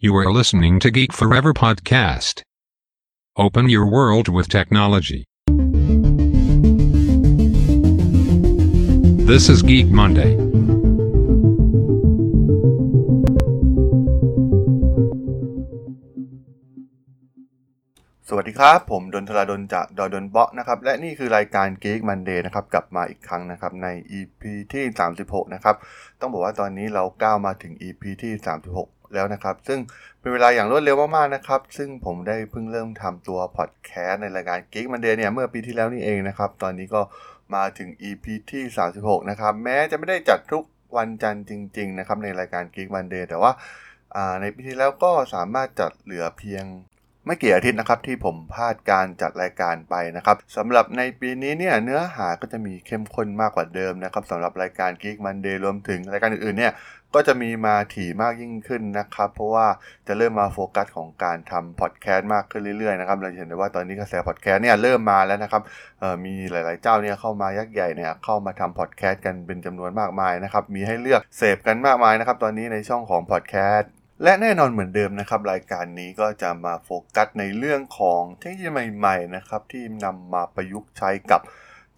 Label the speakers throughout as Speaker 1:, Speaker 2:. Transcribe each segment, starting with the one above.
Speaker 1: You are listening to Geek Forever podcast. Open your world with technology. This is Geek Monday.
Speaker 2: สวัสดีครับ ผมดนทราดนจากดอดนเบาะนะครับ และนี่คือรายการ Geek Monday นะครับ กลับมาอีกครั้งนะครับ ใน EP ที่ 36 นะครับ ต้องบอกว่าตอนนี้เราก้าวมาถึง EP ที่ 36 แล้วนะครับ ซึ่งเป็นเวลาอย่างรวดเร็วมากๆนะครับ ซึ่งผมได้เพิ่งเริ่มทำตัวพอดแคสต์ในรายการ Geek Monday เนี่ยเมื่อปีที่แล้วนี่เองนะครับ ตอนนี้ก็มาถึง EP ที่ 36 นะครับ แม้จะไม่ได้จัดทุกวันจันทร์จริง ๆ นะครับ ในรายการ Geek Monday แต่ว่าอ่าในปีที่แล้วก็สามารถจัดเหลือเพียงไม่กี่อาทิตย์นะครับที่ผมพลาดการจัดรายการไปนะครับสำหรับในปีนี้เนี่ยเนื้อหาก็จะมีเข้มข้นมากกว่าเดิมนะครับสำหรับรายการ Geek Monday รวมถึงรายการอื่นๆเนี่ย ก็จะมีมาถี่มากยิ่งขึ้นนะครับ เพราะว่าจะเริ่มมาโฟกัสของการทำพอดแคสต์มากขึ้นเรื่อยๆนะครับเราจะเห็นได้ว่าตอนนี้กระแสพอดแคสต์เนี่ยเริ่มมาแล้วนะครับมีหลายๆเจ้าเนี่ยเข้ามายักษ์ใหญ่เนี่ยเข้ามาทำพอดแคสต์กันเป็นจำนวนมากมายนะครับมีให้เลือกเสพกันมากมายนะครับตอนนี้ในช่องของพอดแคสต์และแน่นอนเหมือนเดิมนะครับรายการนี้ก็จะมาโฟกัสในเรื่องของเทคโนโลยีใหม่ๆนะครับที่นำมาประยุกต์ใช้กับ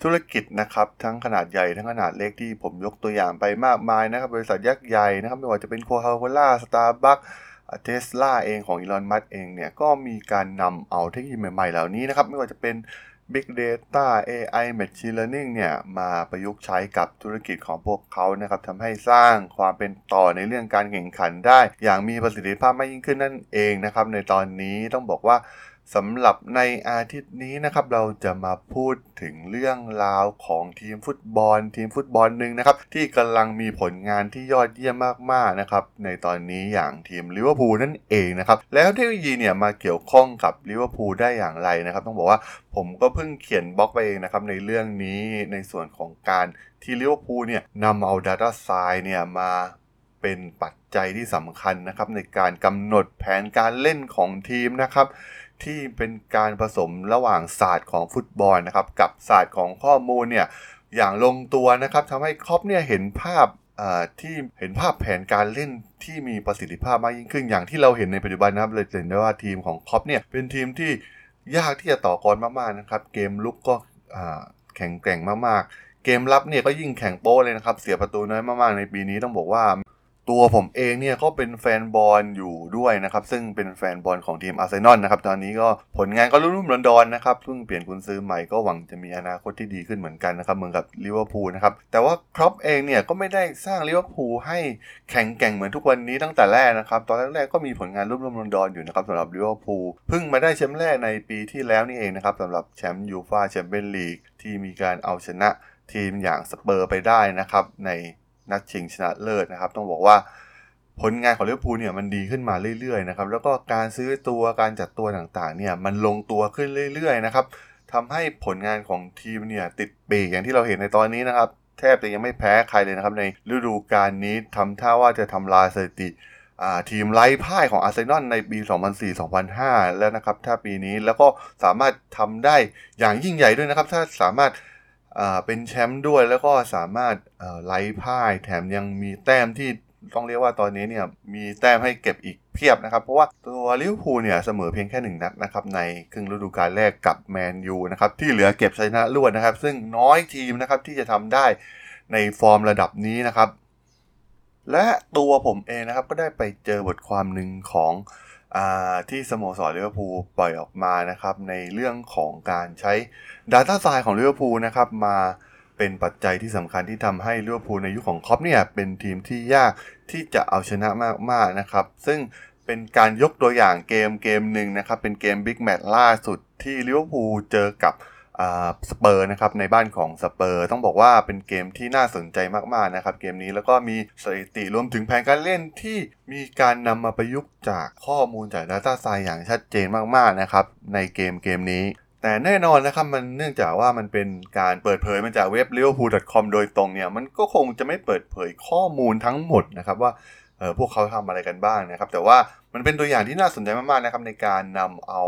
Speaker 2: ธุรกิจนะครับทั้งขนาดใหญ่ทั้งขนาดเล็กที่ผมยกตัวอย่างไปมากมายนะครับบริษัทยักษ์ใหญ่นะครับไม่ว่าจะเป็นโคคาโคล่าสตาร์บัคเทสลาเองของอีลอนมัสเองเนี่ยก็มีการนำเอาเทคโนโลยีใหม่ๆเหล่านี้นะครับไม่ว่าจะเป็น Big Data AI Machine Learning เนี่ยมาประยุกต์ใช้กับธุรกิจของพวกเขานะครับทำให้สร้างความเป็นต่อในเรื่องการแข่งขันได้ อย่างมีประสิทธิภาพมากยิ่งขึ้นนั่นเองนะครับในตอนนี้ต้องบอกว่า สำหรับในอาทิตย์นี้นะครับเราจะมาพูดถึงเรื่องราวของทีมฟุตบอล ทีมฟุตบอลหนึ่งนะครับที่กำลังมีผลงานที่ยอดเยี่ยมมากๆนะครับในตอนนี้อย่างทีมลิเวอร์พูลนั่นเองนะครับแล้วเทคโนโลยีเนี่ยมาเกี่ยวข้องกับลิเวอร์พูลได้อย่างไรนะครับ ต้องบอกว่าผมก็เพิ่งเขียนบล็อกไปเองนะครับในเรื่องนี้ในส่วนของการที่ลิเวอร์พูลเนี่ยนำเอา Data s c i e n c e เนี่ยมาเป็นปัจจัยที่สำคัญนะครับในการกำหนดแผนการเล่นของทีมนะครับ ที่เป็นการผสมระหว่างศาสตร์ของฟุตบอลนะครับ กับศาสตร์ของข้อมูลเนี่ยอย่างลงตัวนะครับทำให้ครอปเนี่ยเห็นภาพที่เห็นภาพแผนการเล่นที่มีประสิทธิภาพมากยิ่งขึ้น อย่างที่เราเห็นในปัจจุบันนะครับเลยเห็นได้ว่าทีมของครอปเนี่ยเป็นทีมที่ยากที่จะต่อกรมากๆนะครับ เกมรุกก็แข็งแกร่งมากๆ เกมรับเนี่ยก็ยิ่งแข็งโป๊กเลยนะครับ เสียประตูน้อยมากๆในปีนี้ต้องบอกว่า ตัวผมเองเนี่ยก็เป็นแฟนบอลอยู่ด้วยนะครับ ซึ่งเป็นแฟนบอลของทีมอาร์เซนอลนะครับ ตอนนี้ก็ผลงานก็ลุ่มๆดอนๆนะครับเพิ่งเปลี่ยนกุนซือใหม่ก็หวังจะมีอนาคตที่ดีขึ้นเหมือนกันนะครับเหมือนกับลิเวอร์พูลนะครับ แต่ว่าครอปเองเนี่ยก็ไม่ได้สร้างลิเวอร์พูลให้แข็งแกร่งเหมือนทุกวันนี้ตั้งแต่แรกนะครับ ตอนแรกๆก็มีผลงานลุ่มๆดอนๆอยู่นะครับสำหรับลิเวอร์พูลเพิ่งมาได้แชมป์แรกในปีที่แล้วนี่เองนะครับสำหรับแชมป์ยูฟ่าแชมเปี้ยนลีกที่มีการเอาชนะทีมอย่างสเปอร์สไปได้นะครับใน นัดชิงชนะเลิศนะครับ ต้องบอกว่าผลงานของลิเวอร์พูลเนี่ยมันดีขึ้นมาเรื่อยๆนะครับแล้วก็การซื้อตัวการจัดตัวต่างๆเนี่ยมันลงตัวขึ้นเรื่อยๆนะครับทำให้ผลงานของทีมเนี่ยติดปีกอย่างที่เราเห็นในตอนนี้นะครับ แทบจะยังไม่แพ้ใครเลยนะครับในฤดูกาลนี้ทำท่าว่าจะทำลายสถิติทีมไร้พ่ายของอาร์เซนอลในปี 2004-2005 แล้วนะครับ ถ้าปีนี้แล้วก็สามารถทำได้อย่างยิ่งใหญ่ด้วยนะครับ ถ้าสามารถ เป็นแชมป์ด้วยแล้วก็สามารถไร้พ่ายแถมยังมีแต้มที่ต้องเรียกว่าตอนนี้เนี่ยมีแต้มให้เก็บอีกเพียบนะครับ เพราะว่าตัวลิเวอร์พูลเนี่ยเสมอเพียงแค่หนึ่งนัดนะครับในครึ่งฤดูกาลแรกกับแมนยูนะครับที่เหลือเก็บชนะรวดนะครับ ซึ่งน้อยทีมนะครับที่จะทำได้ในฟอร์มระดับนี้นะครับ และตัวผมเองนะครับก็ได้ไปเจอบทความหนึ่งของ ที่สโมสรลิเวอร์พูลปล่อยออกมานะครับในเรื่องของการใช้ Data s c i e ของลิเวอร์พูลนะครับมาเป็นปัจจัยที่สำคัญที่ทำให้ลิเวอร์พูลในยุคของคล็อปป์เนี่ยเป็นทีมที่ยากที่จะเอาชนะมากๆนะครับ ซึ่งเป็นการยกตัวอย่างเกมเกมหนึ่งนะครับ เป็นเกมบิ๊กแมตช์ล่าสุดที่ลิเวอร์พูลเจอกับ สเปอร์นะครับในบ้านของสเปอร์ต้องบอกว่าเป็นเกมที่น่าสนใจมากๆนะครับเกมนี้แล้วก็มีสถิติรวมถึงแผนการเล่นที่มีการนำมาประยุกต์จากข้อมูลจาก Data Science อย่างชัดเจนมากๆนะครับในเกมเกมนี้ แต่แน่นอนนะครับมันเนื่องจากว่ามันเป็นการเปิดเผยมาจากเว็บ liverpool.com โดยตรงเนี่ยมันก็คงจะไม่เปิดเผยข้อมูลทั้งหมดนะครับว่าเออพวกเขาทำอะไรกันบ้างนะครับ แต่ว่ามันเป็นตัวอย่างที่น่าสนใจมากๆนะครับในการนำเอา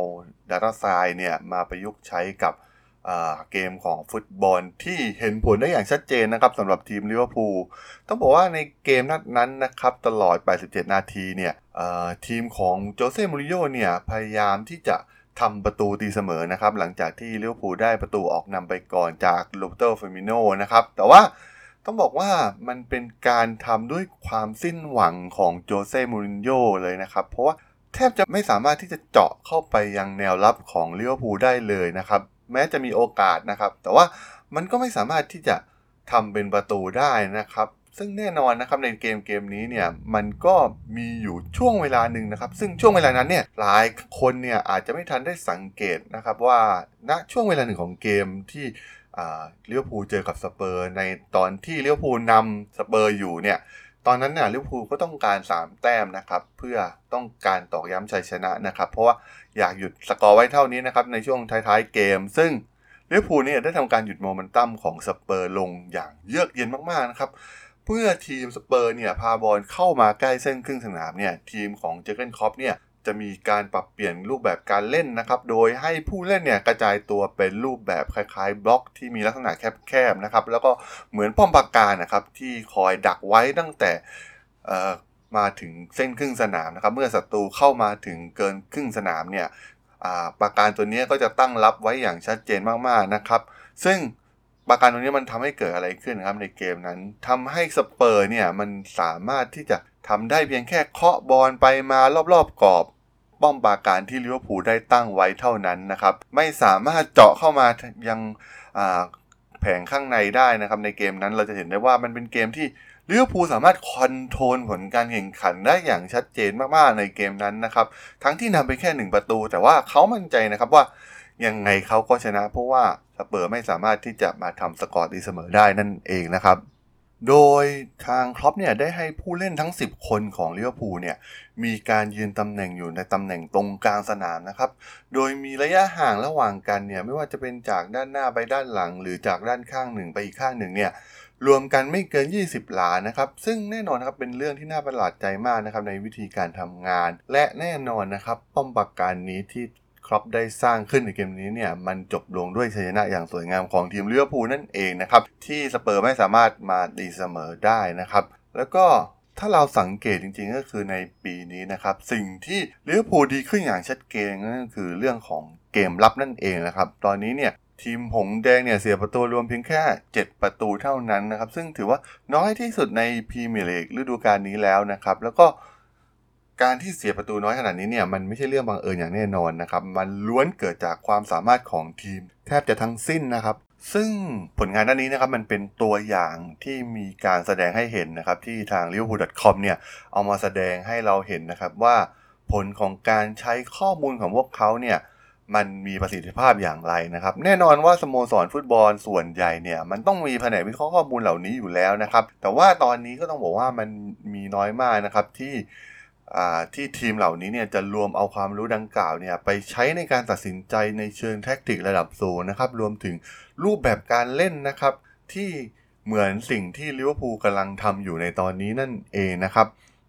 Speaker 2: Data s c i เนี่ยมาประยุกต์ใช้กับ เกมของฟุตบอลที่เห็นผลได้อย่างชัดเจนนะครับสำหรับทีมลิเวอร์พูลต้องบอกว่าในเกมนัดนั้นนะครับตลอด 87 นาทีเนี่ยทีมของโจเซ่มูรินโญ่เนี่ยพยายามที่จะทำประตูตีเสมอนะครับหลังจากที่ลิเวอร์พูลได้ประตูออกนำไปก่อนจากโรแบร์โต้ฟีร์มิโน่นะครับแต่ว่าต้องบอกว่ามันเป็นการทำด้วยความสิ้นหวังของโจเซ่มูรินโญ่เลยนะครับ เพราะว่าแทบจะไม่สามารถที่จะเจาะเข้าไปยังแนวรับของลิเวอร์พูลได้เลยนะครับ แม้จะมีโอกาสนะครับ แต่ว่ามันก็ไม่สามารถที่จะทำเป็นประตูได้นะครับ ซึ่งแน่นอนนะครับในเกมเกมนี้เนี่ยมันก็มีอยู่ช่วงเวลาหนึ่งนะครับ ซึ่งช่วงเวลานั้นเนี่ยหลายคนเนี่ยอาจจะไม่ทันได้สังเกตนะครับว่าณช่วงเวลาหนึ่งของเกมที่ลิเวอร์พูลเจอกับสเปอร์ในตอนที่ลิเวอร์พูลนำสเปอร์อยู่เนี่ย ตอนนั้นเนี่ยลิเวอร์พูลก็ต้องการ 3 แต้มนะครับ เพื่อต้องการตอกย้ำชัยชนะนะครับ เพราะว่าอยากหยุดสกอร์ไว้เท่านี้นะครับ ในช่วงท้ายๆเกม ซึ่งลิเวอร์พูลเนี่ยได้ทำการหยุดโมเมนตัมของสเปอร์ลงอย่างเยือกเย็นมากๆนะครับเมื่อทีมสเปอร์เนี่ยพาบอลเข้ามาใกล้เส้นครึ่งสนามเนี่ยทีมของเจอร์เก้นคล็อปป์เนี่ย จะมีการปรับเปลี่ยนรูปแบบการเล่นนะครับ โดยให้ผู้เล่นเนี่ยกระจายตัวเป็นรูปแบบคล้ายๆ บล็อกที่มีลักษณะแคบๆนะครับ แล้วก็เหมือนป้อมปราการนะครับที่คอยดักไว้ตั้งแต่มาถึงเส้นครึ่งสนามนะครับ เมื่อศัตรูเข้ามาถึงเกินครึ่งสนามเนี่ยปราการตัวนี้ก็จะตั้งรับไว้อย่างชัดเจนมากๆนะครับ ซึ่งปราการตรงนี้มันทำให้เกิดอะไรขึ้นนะครับในเกมนั้นทำให้สเปอร์เนี่ยมันสามารถที่จะ ทำได้เพียงแค่เคาะบอลไปมารอบๆกรอบป้อมปราการที่ลิเวอร์พูลได้ตั้งไว้เท่านั้นนะครับ ไม่สามารถเจาะเข้ามายังแผงข้างในได้นะครับ ในเกมนั้นเราจะเห็นได้ว่ามันเป็นเกมที่ลิเวอร์พูลสามารถ control ผลการแข่งขันได้อย่างชัดเจนมากๆในเกมนั้นนะครับ ทั้งที่นำไปแค่ 1 ประตู แต่ว่าเขามั่นใจนะครับว่ายังไงเขาก็ชนะ เพราะว่าสเปอร์ไม่สามารถที่จะมาทำสกอร์ตีเสมอได้นั่นเองนะครับ โดยทางครอปเนี่ยได้ให้ผู้เล่นทั้ง 10 คนของลิเวอร์พูลเนี่ยมีการยืนตำแหน่งอยู่ในตำแหน่งตรงกลางสนามนะครับ โดยมีระยะห่างระหว่างกันเนี่ยไม่ว่าจะเป็นจากด้านหน้าไปด้านหลัง หรือจากด้านข้างหนึ่งไปอีกข้างหนึ่งเนี่ยรวมกันไม่เกิน 20 หลานะครับ ซึ่งแน่นอนนะครับเป็นเรื่องที่น่าประหลาดใจมากนะครับในวิธีการทำงาน และแน่นอนนะครับป้อมปราการนี้ที่ ครอปได้สร้างขึ้นในเกมนี้เนี่ยมันจบลงด้วยชัยชนะอย่างสวยงามของทีมลิเวอร์พูลนั่นเองนะครับที่สเปอร์ไม่สามารถมาตีเสมอได้นะครับแล้วก็ถ้าเราสังเกตจริงๆก็คือในปีนี้นะครับ สิ่งที่ลิเวอร์พูลดีขึ้นอย่างชัดเจนนั่นก็คือเรื่องของเกมรับนั่นเองนะครับ ตอนนี้เนี่ยทีมหงแดงเนี่ยเสียประตูรวมเพียงแค่ 7 ประตูเท่านั้นนะครับ ซึ่งถือว่าน้อยที่สุดในพรีเมียร์ลีกฤดูกาลนี้แล้วนะครับ แล้วก็ การที่เสียประตูน้อยขนาดนี้เนี่ยมันไม่ใช่เรื่องบังเอิญอย่างแน่นอนนะครับมันล้วนเกิดจากความสามารถของทีม แทบจะทั้งสิ้นนะครับ ซึ่งผลงานด้านนี้นะครับมันเป็นตัวอย่างที่มีการแสดงให้เห็นนะครับที่ทาง liverpool.com เนี่ยเอามาแสดงให้เราเห็นนะครับว่า ผลของการใช้ข้อมูลของพวกเขาเนี่ยมันมีประสิทธิภาพอย่างไรนะครับ แน่นอนว่าสโมสรฟุตบอลส่วนใหญ่เนี่ย มันต้องมีแผนกวิเคราะห์ข้อมูลเหล่านี้อยู่แล้วนะครับ แต่ว่าตอนนี้ก็ต้องบอกว่ามันมีน้อยมากนะครับที่ ที่ทีมเหล่านี้เนี่ยจะรวมเอาความรู้ดังกล่าวเนี่ยไปใช้ในการตัดสินใจในเชิงแทคติกระดับสูงนะครับ รวมถึงรูปแบบการเล่นนะครับ ที่เหมือนสิ่งที่ลิเวอร์พูลกำลังทำอยู่ในตอนนี้นั่นเองนะครับ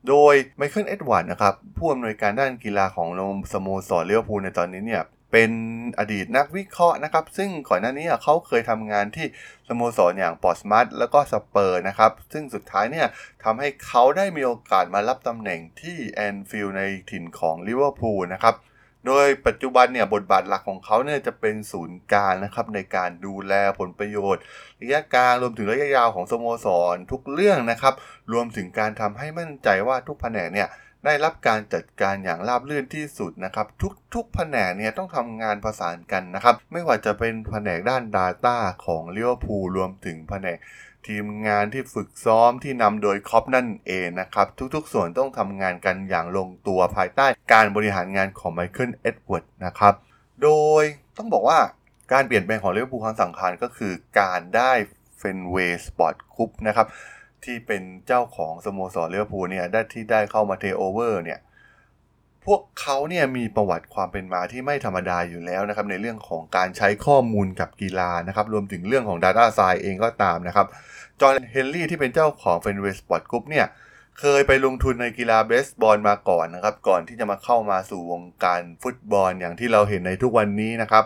Speaker 2: โดยไมเคิลเอ็ดเวิร์ดนะครับผู้อำนวยการด้านกีฬาของสโมสรลิเวอร์พูลในตอนนี้เนี่ย เป็นอดีตนักวิเคราะห์นะครับ ซึ่งก่อนหน้านี้เขาเคยทำงานที่สโมสรอย่างพอร์ตสมัธแล้วก็สเปอร์นะครับ ซึ่งสุดท้ายเนี่ยทำให้เขาได้มีโอกาสมารับตำแหน่งที่แอนฟิลด์ในถิ่นของลิเวอร์พูลนะครับโดยปัจจุบันเนี่ยบทบาทหลักของเขาเนี่ยจะเป็นศูนย์กลางนะครับในการดูแลผลประโยชน์ระยะกลางรวมถึงระยะยาวของสโมสรทุกเรื่องนะครับ รวมถึงการทำให้มั่นใจว่าทุกแผนกเนี่ย ได้รับการจัดการอย่างราบรื่นที่สุดนะครับ ทุกๆแผนกเนี่ยต้องทำงานประสานกันนะครับ ไม่ว่าจะเป็นแผนกด้าน Data ของลิเวอร์พูลรวมถึงแผนกทีมงานที่ฝึกซ้อมที่นำโดยคล็อปป์นั่นเองนะครับ ทุกๆ ส่วนต้องทำงานกันอย่างลงตัวภายใต้การบริหารงานของไมเคิลเอ็ดเวิร์ดนะครับ โดยต้องบอกว่าการเปลี่ยนแปลงของลิเวอร์พูลครั้งสำคัญก็คือการได้ Fenway Sports Group นะครับ ที่เป็นเจ้าของสโมสรลิเวอร์พูลเนี่ยได้ที่ได้เข้ามา take over เนี่ยพวกเขาเนี่ยมีประวัติความเป็นมาที่ไม่ธรรมดาอยู่แล้วนะครับ ในเรื่องของการใช้ข้อมูลกับกีฬานะครับ รวมถึงเรื่องของ Data Science เองก็ตามนะครับ จอห์นเฮนรี่ที่เป็นเจ้าของ Fenway Sports Group เนี่ยเคยไปลงทุนในกีฬาเบสบอลมาก่อนนะครับ ก่อนที่จะมาเข้ามาสู่วงการฟุตบอลอย่างที่เราเห็นในทุกวันนี้นะครับ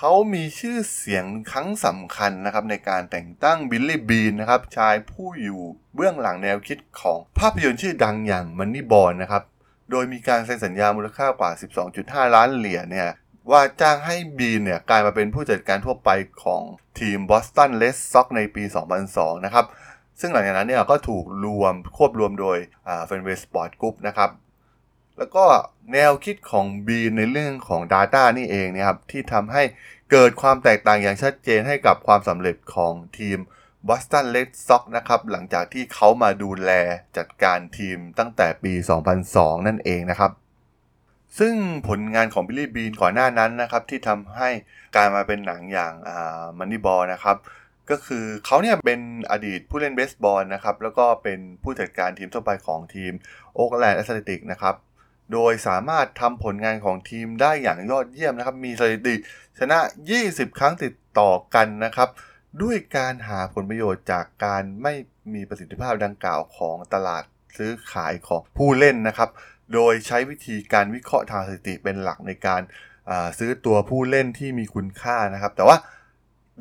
Speaker 2: เขามีชื่อเสียงครั้งสำคัญนะครับในการแต่งตั้งบิลลี่บีนนะครับชายผู้อยู่เบื้องหลังแนวคิดของภาพยนตร์ชื่อดังอย่าง Moneyball นะครับโดยมีการเซ็นสัญญามูลค่ากว่า 12.5 ล้านเหรียญเนี่ยว่าจ้างให้บีนเนี่ยกลายมาเป็นผู้จัดการทั่วไปของทีม Boston Red Sox ในปี 2002 นะครับ ซึ่งหลังจากนั้นเนี่ยก็ถูกรวมควบรวมโดย Fenway Sports Group นะครับ แล้วก็แนวคิดของบีนในเรื่องของ Data นี่เองนี่ยครับที่ทำให้เกิดความแตกต่างอย่างชัดเจนให้กับความสำเร็จของทีม Boston Red Sox นะครับหลังจากที่เขามาดูแลจัดการทีมตั้งแต่ปี 2002 นั่นเองนะครับ ซึ่งผลงานของบิลลี่บีนก่อนหน้านั้นนะครับที่ทำให้กลายมาเป็นหนังอย่าง Moneyball นะครับก็คือเขาเนี่ยเป็นอดีตผู้เล่นเบสบอลนะครับแล้วก็เป็นผู้จัดการทีมทั่วไปของทีม Oakland Athletics นะครับ โดยสามารถทำผลงานของทีมได้อย่างยอดเยี่ยมนะครับ มีสถิติชนะ 20 ครั้งติดต่อกันนะครับ ด้วยการหาผลประโยชน์จากการไม่มีประสิทธิภาพดังกล่าวของตลาดซื้อขายของผู้เล่นนะครับ โดยใช้วิธีการวิเคราะห์ทางสถิติเป็นหลักในการซื้อตัวผู้เล่นที่มีคุณค่านะครับ แต่ว่า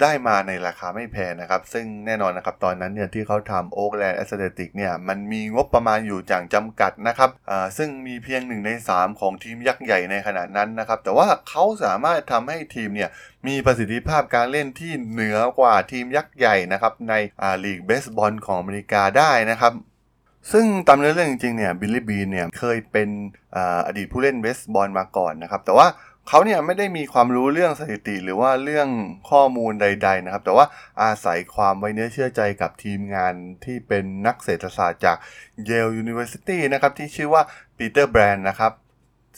Speaker 2: ได้มาในราคาไม่แพงนะครับ ซึ่งแน่นอนนะครับ ตอนนั้นเนี่ยที่เขาทำ Oakland Athletics เนี่ย มันมีงบประมาณอยู่อย่างจำกัดนะครับซึ่งมีเพียงหนึ่งใน 3 ของทีมยักษ์ใหญ่ในขณะนั้นนะครับ แต่ว่าเขาสามารถทำให้ทีมเนี่ยมีประสิทธิภาพการเล่นที่เหนือกว่าทีมยักษ์ใหญ่นะครับ ในลีกเบสบอลของอเมริกาได้นะครับซึ่งตามเนื้อเรื่องจริงๆเนี่ยบิลลี่บีเนี่ยเคยเป็นอดีตผู้เล่นเบสบอลมาก่อนนะครับ แต่ว่า เขาเนี่ยไม่ได้มีความรู้เรื่องสถิติหรือว่าเรื่องข้อมูลใด ๆนะครับ แต่ว่าอาศัยความไว้เนื้อเชื่อใจกับทีมงานที่เป็นนักเศรษฐศาสตร์จาก Yale University นะครับที่ชื่อว่าปีเตอร์แบรนด์นะครับ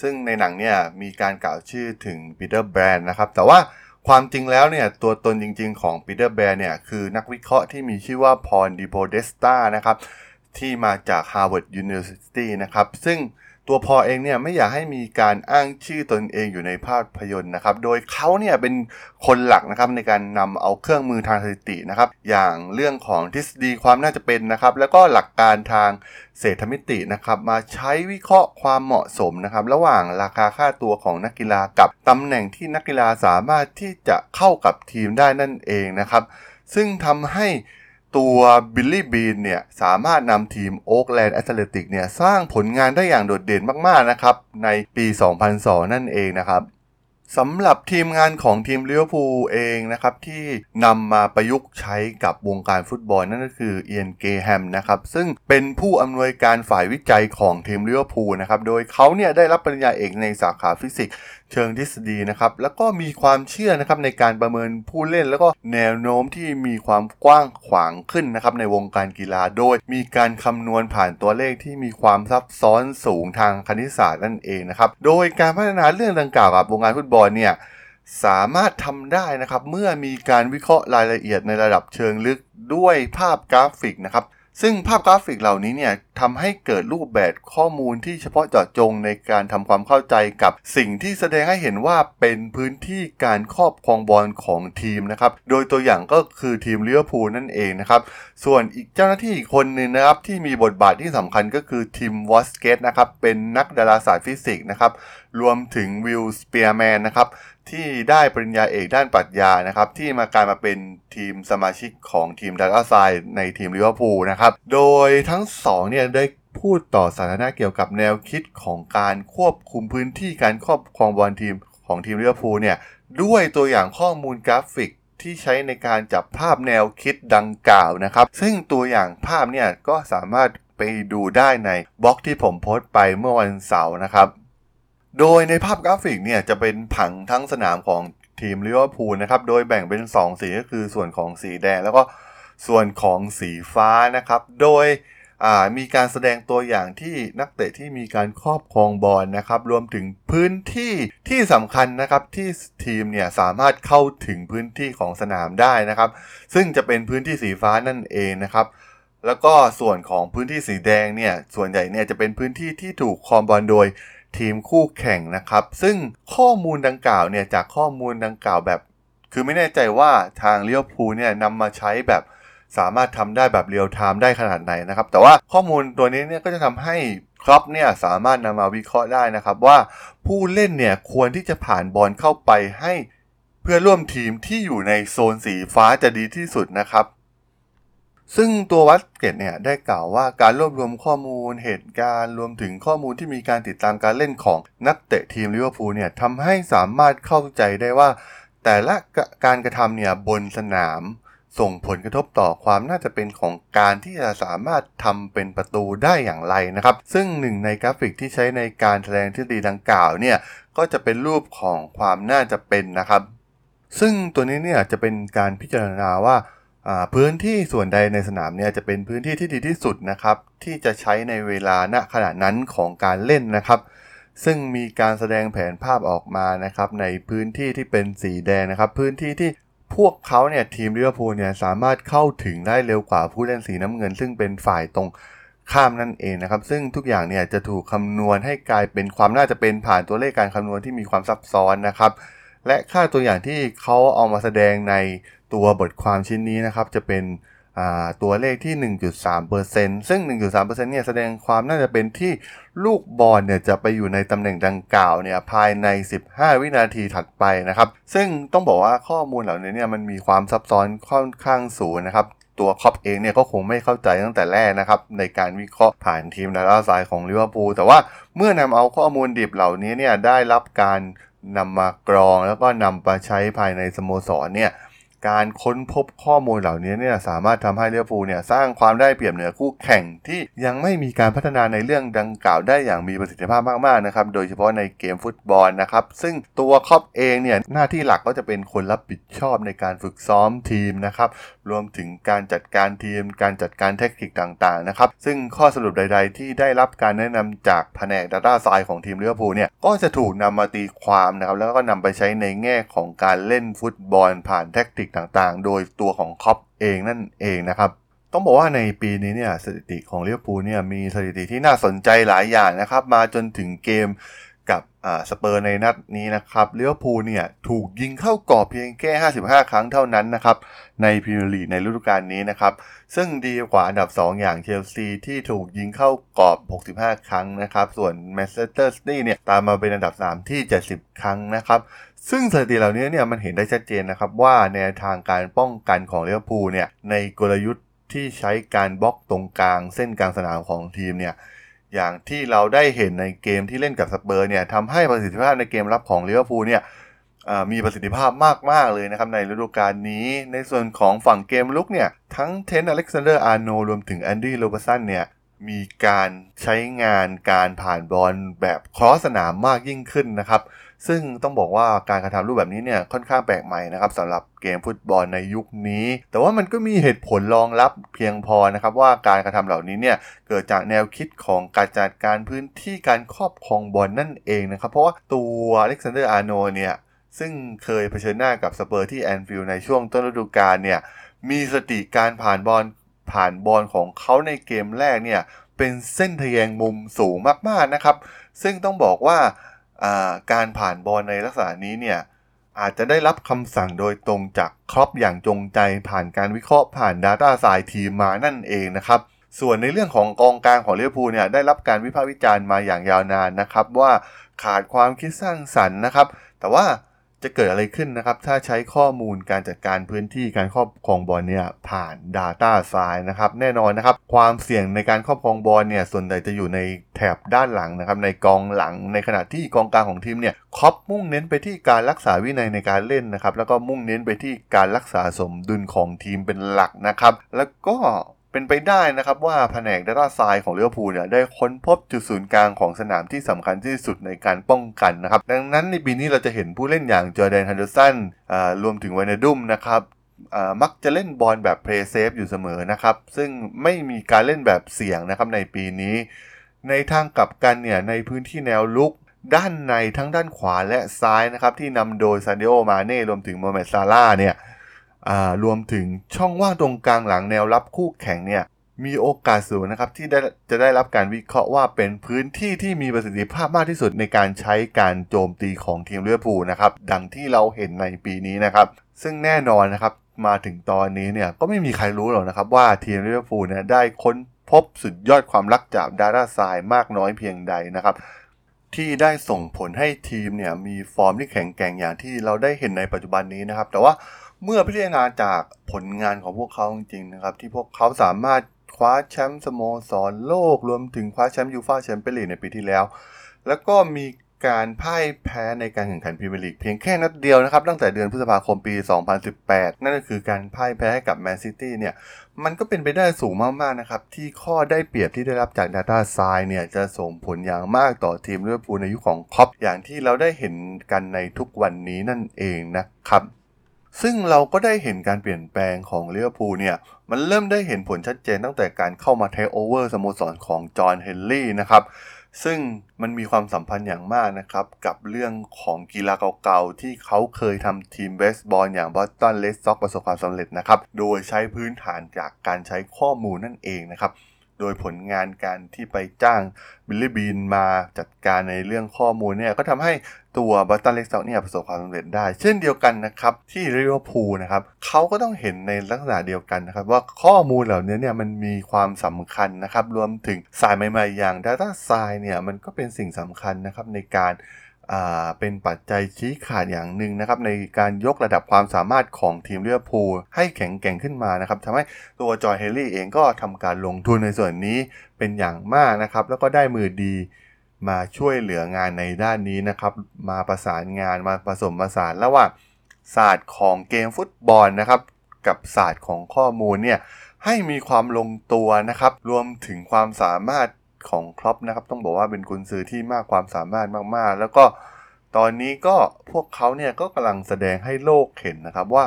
Speaker 2: ซึ่งในหนังเนี่ยมีการกล่าวชื่อถึงปีเตอร์แบรนด์นะครับแต่ว่าความจริงแล้วเนี่ยตัวตนจริงๆของปีเตอร์แบรนด์เนี่ยคือนักวิเคราะห์ที่มีชื่อว่าพอลดีโพเดสตานะครับที่มาจาก Harvard University นะครับซึ่ง ตัวพอลเองเนี่ยไม่อยากให้มีการอ้างชื่อตนเองอยู่ในภาพยนตร์นะครับ โดยเขาเนี่ยเป็นคนหลักนะครับในการนำเอาเครื่องมือทางสถิตินะครับ อย่างเรื่องของทฤษฎีความน่าจะเป็นนะครับ แล้วก็หลักการทางเศรษฐมิตินะครับมาใช้วิเคราะห์ความเหมาะสมนะครับ ระหว่างราคาค่าตัวของนักกีฬากับตำแหน่งที่นักกีฬาสามารถที่จะเข้ากับทีมได้นั่นเองนะครับ ซึ่งทำให้ ตัวบิลลี่บีนเนี่ยสามารถนำทีม Oakland Athletics เนี่ยสร้างผลงานได้อย่างโดดเด่นมากๆนะครับในปี 2002 นั่นเองนะครับสำหรับทีมงานของทีมลิเวอร์พูลเองนะครับที่นำมาประยุกต์ใช้กับวงการฟุตบอลนั่นก็คือเอียนเกรแฮมนะครับซึ่งเป็นผู้อำนวยการฝ่ายวิจัยของทีมลิเวอร์พูลนะครับโดยเขาเนี่ยได้รับปริญญาเอกในสาขาฟิสิกส์ เชิงทฤษฎีนะครับ แล้วก็มีความเชื่อนะครับในการประเมินผู้เล่น แล้วก็แนวโน้มที่มีความกว้างขวางขึ้นนะครับในวงการกีฬาโดย มีการคำนวณผ่านตัวเลขที่มีความซับซ้อนสูงทางคณิตศาสตร์นั่นเองนะครับ โดยการพัฒนาเรื่องดังกล่าวกับวงการฟุตบอลเนี่ยสามารถทำได้นะครับเมื่อมีการวิเคราะห์รายละเอียดในระดับเชิงลึกด้วยภาพกราฟิกนะครับ ซึ่งภาพกราฟิกเหล่านี้เนี่ยทำให้เกิดรูปแบบข้อมูลที่เฉพาะเจาะจงในการทำความเข้าใจกับสิ่งที่แสดงให้เห็นว่าเป็นพื้นที่การครอบครองบอลของทีมนะครับ โดยตัวอย่างก็คือทีมลิเวอร์พูลนั่นเองนะครับ ส่วนอีกเจ้าหน้าที่อีกคนหนึ่งนะครับที่มีบทบาทที่สำคัญก็คือทิมวาสเก็ตต์นะครับเป็นนักดาราศาสตร์ฟิสิกส์นะครับรวมถึงวิลสเปียร์แมนนะครับ ที่ได้ปริญญาเอกด้านปรัชญานะครับ ที่มากลายมาเป็นทีมสมาชิกของทีม Data Science ในทีมลิเวอร์พูลนะครับ โดยทั้งสองเนี่ยได้พูดต่อสาธารณะเกี่ยวกับแนวคิดของการควบคุมพื้นที่การครอบครองบอลทีมของทีมลิเวอร์พูลเนี่ยด้วยตัวอย่างข้อมูลกราฟิกที่ใช้ในการจับภาพแนวคิดดังกล่าวนะครับ ซึ่งตัวอย่างภาพเนี่ยก็สามารถไปดูได้ในบล็อกที่ผมโพสต์ไปเมื่อวันเสาร์นะครับ โดยในภาพกราฟิกเนี่ยจะเป็นผังทั้งสนามของทีมลิเวอร์พูลนะครับ โดยแบ่งเป็น 2 สีก็คือส่วนของสีแดง แล้วก็ส่วนของสีฟ้านะครับ โดยมีการแสดงตัวอย่างที่นักเตะที่มีการครอบครองบอลนะครับ รวมถึงพื้นที่ที่สำคัญนะครับที่ทีมเนี่ยสามารถเข้าถึงพื้นที่ของสนามได้นะครับ ซึ่งจะเป็นพื้นที่สีฟ้านั่นเองนะครับ แล้วก็ส่วนของพื้นที่สีแดงเนี่ยส่วนใหญ่เนี่ยจะเป็นพื้นที่ที่ถูกครองบอลโดย ทีมคู่แข่งนะครับ ซึ่งข้อมูลดังกล่าวเนี่ยจากข้อมูลดังกล่าวแบบ คือไม่แน่ใจว่าทางลิเวอร์พูลเนี่ยนำมาใช้แบบสามารถทำได้แบบ real-time ได้ขนาดไหนนะครับ แต่ว่าข้อมูลตัวนี้เนี่ยก็จะทำให้คล็อปป์เนี่ยสามารถนำมาวิเคราะห์ได้นะครับ ว่าผู้เล่นเนี่ยควรที่จะผ่านบอลเข้าไปให้ เพื่อร่วมทีมที่อยู่ในโซนสีฟ้าจะดีที่สุดนะครับ ซึ่งตัววาสเก็ตต์เนี่ยได้กล่าวว่าการรวบรวมข้อมูลเหตุการณ์รวมถึงข้อมูลที่มีการติดตามการเล่นของนักเตะทีมลิเวอร์พูลเนี่ยทำให้สามารถเข้าใจได้ว่า แต่ละการกระทำเนี่ยบนสนาม ส่งผลกระทบต่อความน่าจะเป็นของการที่จะสามารถทำเป็นประตูได้อย่างไรนะครับ ซึ่งหนึ่งในกราฟิกที่ใช้ในการแสดงทฤษฎีดังกล่าวเนี่ยก็จะเป็นรูปของความน่าจะเป็นนะครับ ซึ่งตัวนี้เนี่ยจะเป็นการพิจารณาว่า พื้นที่ส่วนใดในสนามเนี่ยจะเป็นพื้นที่ที่ดีที่สุดนะครับที่จะใช้ในเวลาณขณะนั้นของการเล่นนะครับ ซึ่งมีการแสดงแผนภาพออกมานะครับในพื้นที่ที่เป็นสีแดงนะครับ พื้นที่ที่พวกเขาเนี่ยทีมลิเวอร์พูลเนี่ยสามารถเข้าถึงได้เร็วกว่าผู้เล่นสีน้ำเงิน ซึ่งเป็นฝ่ายตรงข้ามนั่นเองนะครับ ซึ่งทุกอย่างเนี่ยจะถูกคำนวณให้กลายเป็นความน่าจะเป็นผ่านตัวเลขการคำนวณที่มีความซับซ้อนนะครับ และค่าตัวอย่างที่เขาเอามาแสดงในตัวบทความชิ้นนี้นะครับ จะเป็นตัวเลขที่ 1.3%ซึ่ง 1.3%เนี่ยแสดงความน่าจะเป็นที่ลูกบอลเนี่ยจะไปอยู่ในตำแหน่งดังกล่าวเนี่ยภายใน 15 วินาทีถัดไปนะครับ ซึ่งต้องบอกว่าข้อมูลเหล่านี้เนี่ยมันมีความซับซ้อนค่อนข้างสูงนะครับ ตัวคล็อปป์เองเนี่ยก็คงไม่เข้าใจตั้งแต่แรกนะครับ ในการวิเคราะห์ผ่านทีม Data Science ของลิเวอร์พูลแต่ว่าเมื่อนำเอาข้อมูลดิบเหล่านี้เนี่ยได้รับการ นำมากรองแล้วก็นำมาใช้ภายในสโมสรเนี่ย การค้นพบข้อมูลเหล่านี้เนี่ยสามารถทำให้เลียวฟูเนี่ยสร้างความได้เปรียบเหนือคู่แข่งที่ยังไม่มีการพัฒนาในเรื่องดังกล่าวได้อย่างมีประสิทธิภาพมากๆนะครับโดยเฉพาะในเกมฟุตบอลนะครับซึ่งตัวครอปเองเนี่ยหน้าที่หลักก็จะเป็นคนรับผิดชอบในการฝึกซ้อมทีมนะครับรวมถึงการจัดการทีม การจัดการเทคนิคต่างๆนะครับซึ่งข้อสรุปใด ๆ ที่ได้รับการแนะนำจากแผนก Data s c i e n ของทีมเลียวฟูเนี่ยก็จะถูกนำมาตีความนะครับแล้วก็นำไปใช้ในแง่ของการเล่นฟุตบอลผ่านเทคนิคต่างๆ โดยตัวของคอปเองนั่นเองนะครับ ต้องบอกว่าในปีนี้เนี่ยสถิติของลิเวอร์พูลเนี่ยมีสถิติที่น่าสนใจหลายอย่างนะครับ มาจนถึงเกม กับสเปอร์ในนัดนี้นะครับลิเวอร์พูลเนี่ยถูกยิงเข้ากรอบเพียงแค่ 55 ครั้งเท่านั้นนะครับในพรีเมียร์ลีกในฤดูกาลนี้นะครับ ซึ่งดีกว่าอันดับ 2 อย่างเชลซีที่ถูกยิงเข้ากรอบ 65 ครั้งนะครับ ส่วนแมนเชสเตอร์ซิตี้เนี่ยตามมาเป็นอันดับ 3 ที่ 70 ครั้งนะครับ ซึ่งสถิติเหล่านี้เนี่ยมันเห็นได้ชัดเจนนะครับว่าแนวทางการป้องกันของลิเวอร์พูลเนี่ยในกลยุทธ์ที่ใช้การบล็อกตรงกลางเส้นกลางสนามของทีมเนี่ย อย่างที่เราได้เห็นในเกมที่เล่นกับสเปอร์เนี่ยทำให้ประสิทธิภาพในเกมรับของลิเวอร์พูลเนี่ยมีประสิทธิภาพมาก ๆ เลยนะครับ ในฤดูกาลนี้ ในส่วนของฝั่งเกมรุกเนี่ย ทั้งเทรนต์อเล็กซานเดอร์อาร์โนลด์รวมถึงแอนดี้โรเบิร์ตสันเนี่ย มีการใช้งานการผ่านบอลแบบ cross สนามมากยิ่งขึ้นนะครับ ซึ่งต้องบอกว่าการกระทำรูปแบบนี้เนี่ยค่อนข้างแปลกใหม่นะครับสำหรับเกมฟุตบอลในยุคนี้ แต่ว่ามันก็มีเหตุผลรองรับเพียงพอนะครับว่าการกระทำเหล่านี้เนี่ยเกิดจากแนวคิดของการจัดการพื้นที่การครอบครองบอลนั่นเองนะครับ เพราะว่าตัวอเล็กซานเดอร์อาร์โนลด์เนี่ยซึ่งเคยเผชิญหน้ากับสเปอร์ที่แอนฟิลด์ในช่วงต้นฤดูกาลเนี่ยมีสถิติการผ่านบอลผ่านบอลของเขาในเกมแรกเนี่ยเป็นเส้นทะแยงมุมสูงมากๆนะครับ ซึ่งต้องบอกว่า การผ่านบอลในลักษณะนี้เนี่ยอาจจะได้รับคำสั่งโดยตรงจากครอปอย่างจงใจผ่านการวิเคราะห์ผ่าน Data สายทีมมานั่นเองนะครับ ส่วนในเรื่องของกองกลางของเลี้ยวภูเนี่ยได้รับการวิพากษ์วิจารณ์มาอย่างยาวนานนะครับ ว่าขาดความคิดสร้างสรรค์นะครับ แต่ว่า จะเกิดอะไรขึ้นนะครับ ถ้าใช้ข้อมูลการจัดการพื้นที่การครอบครองบอลเนี่ยผ่าน Data s c i e n นะครับแน่นอนนะครับ ความเสี่ยงในการครอบครองบอลเนี่ยส่วนใหญ่จะอยู่ในแถบด้านหลังนะครับในกองหลังในขณะที่กองกลางของทีมเนี่ยครอปมุ่งเน้นไปที่การรักษาวินัยในการเล่นนะครับแล้วก็มุ่งเน้นไปที่การรักษาสมดุลของทีมเป็นหลักนะครับ แล้วก็ เป็นไปได้นะครับว่าแผนก Data s c i e n ของเลี้ยวภูเนี่ยได้ค้นพบจุดศูนย์กลางของสนามที่สำคัญที่สุดในการป้องกันนะครับ ดังนั้นในปีนี้เราจะเห็นผู้เล่นอย่างจอร์แดนเฮนเดอร์สันรวมถึงไวนัลดุมนะครับมักจะเล่นบอลแบบ play safe อยู่เสมอนะครับ ซึ่งไม่มีการเล่นแบบเสี่ยงนะครับในปีนี้ ในทางกลับกันเนี่ยในพื้นที่แนวรุกด้านในทั้งด้านขวาและซ้ายนะครับที่นำโดยซาดิโอมาเน่รวมถึงโมฮาเหม็ดซาลาห์เนี่ย รวมถึงช่องว่างตรงกลางหลังแนวรับคู่แข่งเนี่ยมีโอกาสสูงนะครับที่ได้จะได้รับการวิเคราะห์ว่าเป็นพื้นที่ที่มีประสิทธิภาพมากที่สุดในการใช้การโจมตีของทีมเลือดพูนะครับดังที่เราเห็นในปีนี้นะครับซึ่งแน่นอนนะครับมาถึงตอนนี้เนี่ยก็ไม่มีใครรู้หรอกนะครับว่าทีมเลือดพูเนี่ยได้ค้นพบสุดยอดความลักจากดาราไซมากน้อยเพียงใดนะครับที่ได้ส่งผลให้ทีมเนี่ยมีฟอร์มที่แข็งแกร่งอย่างที่เราได้เห็นในปัจจุบันนี้นะครับแต่ว่า เมื่อพิจารณาจากผลงานของพวกเขาจริงๆนะครับ ที่พวกเขาสามารถคว้าแชมป์สโมสรโลกรวมถึงคว้าแชมป์ยูฟ่าแชมเปี้ยนลีกในปีที่แล้ว แล้วก็มีการพ่ายแพ้ในการแข่งขันพรีเมียร์ลีกเพียงแค่นัดเดียวนะครับ ตั้งแต่เดือนพฤษภาคมปี 2018 นั่นก็คือการพ่ายแพ้ให้กับแมนซิตี้เนี่ย มันก็เป็นไปได้สูงมาก ๆ นะครับ ที่ข้อได้เปรียบที่ได้รับจาก Data Science เนี่ย จะส่งผลอย่างมากต่อทีมลิเวอร์พูลในยุคของคล็อปป์อย่างที่เราได้เห็นกันในทุกวันนี้นั่นเองนะครับ ซึ่งเราก็ได้เห็นการเปลี่ยนแปลงของลิเวอร์พูลเนี่ย มันเริ่มได้เห็นผลชัดเจนตั้งแต่การเข้ามาเทคโอเวอร์สโมสรของจอห์นเฮนรี่นะครับ ซึ่งมันมีความสัมพันธ์อย่างมากนะครับ กับเรื่องของกีฬาเก่าๆ ที่เขาเคยทำทีมเบสบอลอย่างบอสตันเรดซอกซ์ประสบความสำเร็จนะครับ โดยใช้พื้นฐานจากการใช้ข้อมูลนั่นเองนะครับ โดยผลงานการที่ไปจ้างบิลลี่บีนมาจัดการในเรื่องข้อมูลเนี่ยก็ทำให้ตัวบอสตันเรดซอกซ์เนี่ยประสบความสำเร็จได้ เช่นเดียวกันนะครับที่ลิเวอร์พูลนะครับเขาก็ต้องเห็นในลักษณะเดียวกันนะครับว่าข้อมูลเหล่านี้เนี่ยมันมีความสำคัญนะครับรวมถึงศาสตร์ใหม่ๆอย่าง Data s c i e n เนี่ยมันก็เป็นสิ่งสำคัญนะครับในการ เป็นปัจจัยชี้ขาดอย่างหนึ่งนะครับในการยกระดับความสามารถของทีมลิเวอร์พูลให้แข็งแกร่งขึ้นมานะครับทำให้ตัวจอห์นเฮนรี่เองก็ทำการลงทุนในส่วนนี้เป็นอย่างมากนะครับ แล้วก็ได้มือดีมาช่วยเหลืองานในด้านนี้นะครับ มาประสานงานมาผสมผสานระหว่างศาสตร์ของเกมฟุตบอลนะครับ กับศาสตร์ของข้อมูลเนี่ยให้มีความลงตัวนะครับ รวมถึงความสามารถ ของครอปนะครับต้องบอกว่าเป็นกุนซือที่มากความสามารถมากๆ แล้วก็ตอนนี้ก็พวกเขาเนี่ยก็กำลังแสดงให้โลกเห็นนะครับว่า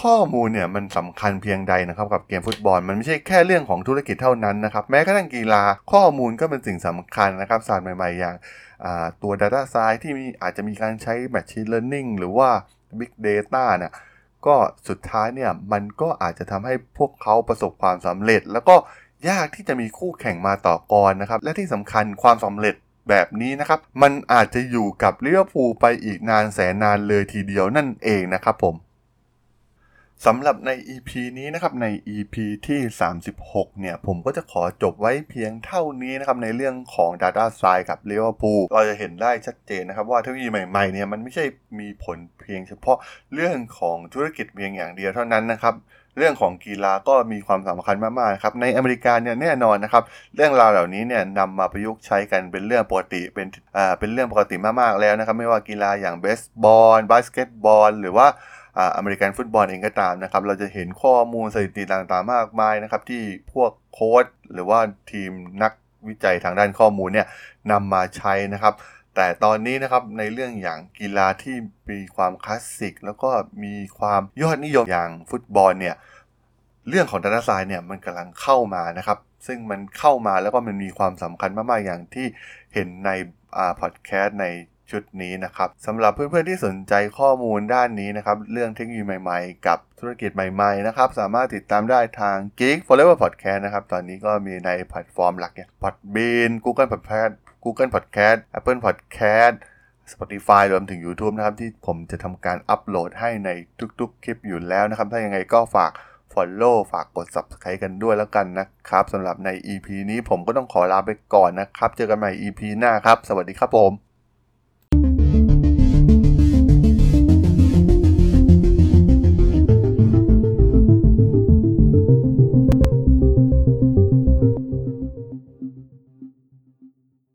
Speaker 2: ข้อมูลเนี่ยมันสำคัญเพียงใดนะครับกับเกมฟุตบอล มันไม่ใช่แค่เรื่องของธุรกิจเท่านั้นนะครับ แม้กระทั่งกีฬาข้อมูลก็เป็นสิ่งสำคัญนะครับศาสตร์ใหม่ ๆ อย่างตัว Data Science ที่มีอาจจะมีการใช้ Machine Learning หรือว่า Big Data เนี่ยก็สุดท้ายเนี่ยมันก็อาจจะทำให้พวกเขาประสบความสำเร็จ แล้วก็ ยากที่จะมีคู่แข่งมาต่อกรนะครับ และที่สำคัญความสำเร็จแบบนี้นะครับ มันอาจจะอยู่กับลิเวอร์พูไปอีกนานแสนนานเลยทีเดียวนั่นเองนะครับผมสำหรับใน EP นี้นะครับใน EP ที่ 36 เนี่ย ผมก็จะขอจบไว้เพียงเท่านี้นะครับ ในเรื่องของ Data Science กับ Liverpool เราจะเห็นได้ชัดเจนนะครับ ว่าเทคโนโลยีใหม่ๆเนี่ยมันไม่ใช่มีผลเพียงเฉพาะเรื่องของธุรกิจเพียงอย่างเดียวเท่านั้นนะครับ เรื่องของกีฬาก็มีความสำคัญมากๆครับในอเมริกาเนี่ยแน่นอนนะครับเรื่องราวเหล่านี้เนี่ยนำมาประยุกต์ใช้กันเป็นเรื่องปกติเป็นอ่าเป็นเรื่องปกติมากๆแล้วนะครับไม่ว่ากีฬาอย่างเบสบอลบาสเกตบอลหรือว่าอ่าอเมริกันฟุตบอลเองก็ตามนะครับ เราจะเห็นข้อมูลสถิติต่างๆมากมายนะครับ ที่พวกโค้ชหรือว่าทีมนักวิจัยทางด้านข้อมูลเนี่ยนำมาใช้นะครับ แต่ตอนนี้นะครับในเรื่องอย่างกีฬาที่มีความคลาสสิก แล้วก็มีความยอดนิยมอย่างฟุตบอลเนี่ยเรื่องของ Data Science เนี่ยมันกำลังเข้ามานะครับ ซึ่งมันเข้ามาแล้วก็มันมีความสำคัญมากๆอย่างที่เห็นในอ่าพอดแคสต์ในชุดนี้นะครับสำหรับเพื่อนๆที่สนใจข้อมูลด้านนี้นะครับ เรื่องเทคโนโลยีใหม่ๆ กับธุรกิจใหม่ๆนะครับ สามารถติดตามได้ทาง Geek Forever Podcast นะครับ ตอนนี้ก็มีในแพลตฟอร์มหลักอย่าง Podbean Google Podcast Google Podcast Apple Podcast Spotify รวมถึง YouTube นะครับ ที่ผมจะทำการอัปโหลดให้ในทุกๆ คลิปอยู่แล้วนะครับ ถ้ายังไงก็ฝาก Follow ฝากกด Subscribe กันด้วยแล้วกันนะครับสำหรับใน EP นี้ผมก็ต้องขอลาไปก่อนนะครับ เจอกันใหม่ EP หน้าครับ สวัสดีครับผม